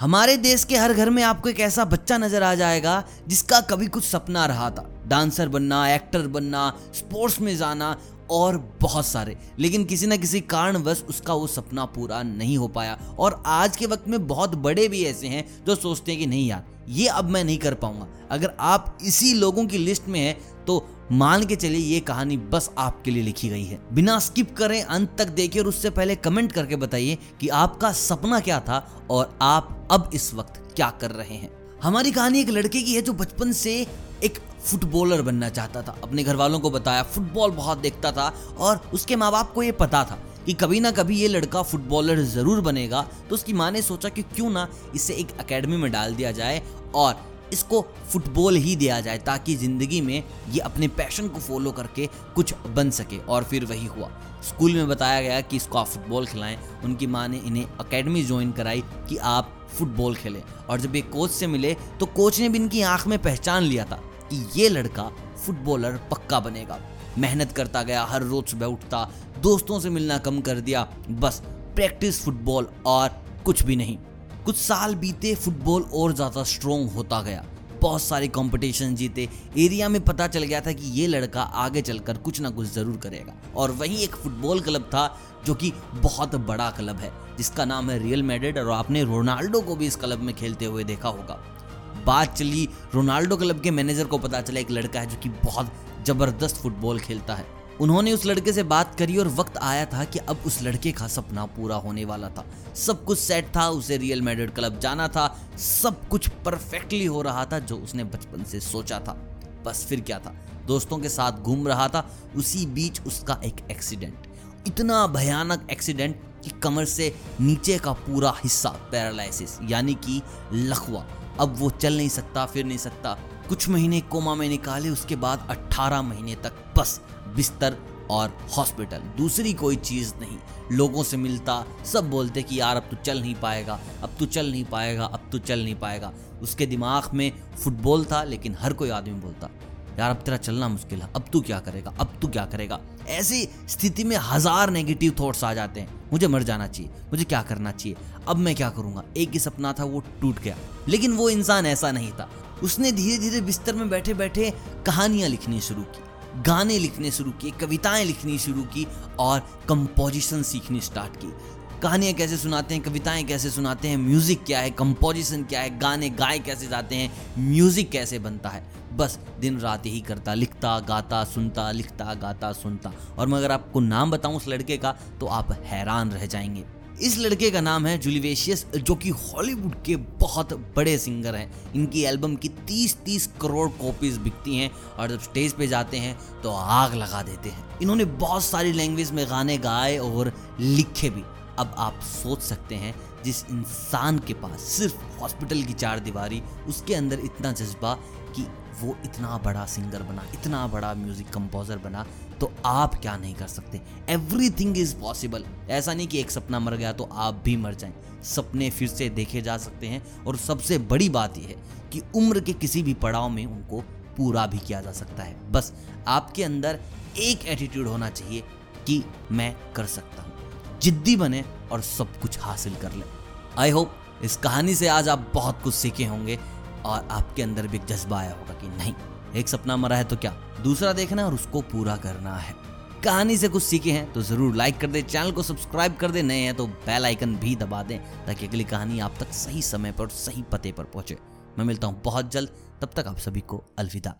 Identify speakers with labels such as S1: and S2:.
S1: हमारे देश के हर घर में आपको एक ऐसा बच्चा नज़र आ जाएगा जिसका कभी कुछ सपना रहा था। डांसर बनना, एक्टर बनना, स्पोर्ट्स में जाना और बहुत सारे। लेकिन किसी ना किसी कारणवश उसका वो सपना पूरा नहीं हो पाया। और आज के वक्त में बहुत बड़े भी ऐसे हैं जो सोचते हैं कि नहीं यार, ये अब मैं नहीं कर पाऊँगा। अगर आप इसी लोगों की लिस्ट में हैं तो मान के चलिए ये कहानी बस आपके लिए लिखी गई है। बिना स्किप करें, अंत तक देखिए और उससे पहले कमेंट करके बताइए कि आपका सपना क्या था और आप अब इस वक्त क्या कर रहे हैं? हमारी कहानी एक लड़के की है जो बचपन से एक फुटबॉलर बनना चाहता था। अपने घर वालों को बताया, फुटबॉल बहुत देखता था और उसके माँ बाप को ये पता था कि कभी ना कभी ये लड़का फुटबॉलर ज़रूर बनेगा। तो उसकी माँ ने सोचा कि क्यों ना इसे एक एकेडमी में डाल दिया जाए और इसको फुटबॉल ही दिया जाए ताकि ज़िंदगी में ये अपने पैशन को फॉलो करके कुछ बन सके। और फिर वही हुआ। स्कूल में बताया गया कि इसको आप फुटबॉल खिलाएँ। उनकी माँ ने इन्हें अकेडमी ज्वाइन कराई कि आप फुटबॉल खेलें। और जब ये कोच से मिले तो कोच ने भी इनकी आँख में पहचान लिया था कि ये लड़का फुटबॉलर पक्का बनेगा। मेहनत करता गया, हर रोज सुबह उठता, दोस्तों से मिलना कम कर दिया। बस प्रैक्टिस फुटबॉल और कुछ भी नहीं। कुछ साल बीते फुटबॉल और ज़्यादा स्ट्रॉन्ग होता गया। बहुत सारे कंपटीशन जीते। एरिया में पता चल गया था कि ये लड़का आगे चलकर कुछ ना कुछ ज़रूर करेगा। और वहीं एक फुटबॉल क्लब था, जो कि बहुत बड़ा क्लब है, जिसका नाम है रियल मैड्रिड और आपने रोनाल्डो को भी इस क्लब में खेलते हुए देखा होगा। बात चली रोनाल्डो क्लब के मैनेजर को पता चला, एक लड़का है जो कि बहुत ज़बरदस्त फुटबॉल खेलता है। उन्होंने उस लड़के से बात करी और वक्त आया था कि अब उस लड़के का सपना पूरा होने वाला था। सब कुछ सेट था, उसे रियल मैड्रिड क्लब जाना था। सब कुछ परफेक्टली हो रहा था, जो उसने बचपन से सोचा था। बस फिर क्या था? दोस्तों के साथ घूम रहा था। उसी बीच उसका एक एक्सीडेंट इतना भयानक एक्सीडेंट कि कमर से नीचे का पूरा हिस्सा पैरालिसिस यानी कि लखवा। अब वो चल नहीं सकता, फिर नहीं सकता। कुछ महीने कोमा में निकाले, उसके बाद 18 महीने तक बस बिस्तर और हॉस्पिटल। दूसरी कोई चीज़ नहीं। लोगों से मिलता, सब बोलते कि यार, अब तू चल नहीं पाएगा, अब तू चल नहीं पाएगा, अब तू चल नहीं पाएगा। उसके दिमाग में फुटबॉल था, लेकिन हर कोई आदमी बोलता, यार, अब तेरा चलना मुश्किल है, अब तू क्या करेगा, अब तू क्या करेगा? ऐसी स्थिति में हज़ार नेगेटिव थॉट्स आ जाते हैं। मुझे मर जाना चाहिए, मुझे क्या करना चाहिए, अब मैं क्या करूँगा? एक ही सपना था, वो टूट गया। लेकिन वो इंसान ऐसा नहीं था। उसने धीरे धीरे बिस्तर में बैठे बैठे कहानियाँ लिखनी शुरू की। गाने लिखने शुरू किए, कविताएँ लिखनी शुरू की और कंपोजिशन सीखनी स्टार्ट की। कहानियाँ कैसे सुनाते हैं, कविताएँ कैसे सुनाते हैं म्यूज़िक क्या है कंपोजिशन क्या है, गाने गाए कैसे जाते हैं म्यूज़िक कैसे बनता है। बस दिन रात यही करता, लिखता, गाता, सुनता, लिखता, गाता, सुनता। और मैं अगर आपको नाम बताऊँ उस लड़के का तो आप हैरान रह जाएँगे। इस लड़के का नाम है जुलिवेशियस, जो कि हॉलीवुड के बहुत बड़े सिंगर हैं। इनकी एल्बम की तीस तीस करोड़ कॉपीज बिकती हैं और जब स्टेज पे जाते हैं तो आग लगा देते हैं। इन्होंने बहुत सारी लैंग्वेज में गाने गाए और लिखे भी। अब आप सोच सकते हैं, जिस इंसान के पास सिर्फ़ हॉस्पिटल की चार दीवारी, उसके अंदर इतना जज्बा कि वो इतना बड़ा सिंगर बना, इतना बड़ा म्यूज़िक कंपोजर बना तो आप क्या नहीं कर सकते। एवरी थिंग इज़ पॉसिबल ऐसा नहीं कि एक सपना मर गया तो आप भी मर जाएँ। सपने फिर से देखे जा सकते हैं और सबसे बड़ी बात यह है कि उम्र के किसी भी पड़ाव में उनको पूरा भी किया जा सकता है। बस आपके अंदर एक एटीट्यूड होना चाहिए कि मैं कर सकता हूँ। जिद्दी बने और सब कुछ हासिल कर ले। आई होप इस कहानी से आज आप बहुत कुछ सीखे होंगे और आपके अंदर भी एक जज्बा आया होगा कि नहीं, एक सपना मरा है तो क्या? दूसरा देखना है और उसको पूरा करना है। कहानी से कुछ सीखे हैं तो ज़रूर लाइक कर दे चैनल को सब्सक्राइब कर दे, नए हैं तो बेल आइकन भी दबा दें ताकि अगली कहानी आप तक सही समय पर सही पते पर पहुँचे। मैं मिलता हूँ बहुत जल्द, तब तक आप सभी को अलविदा।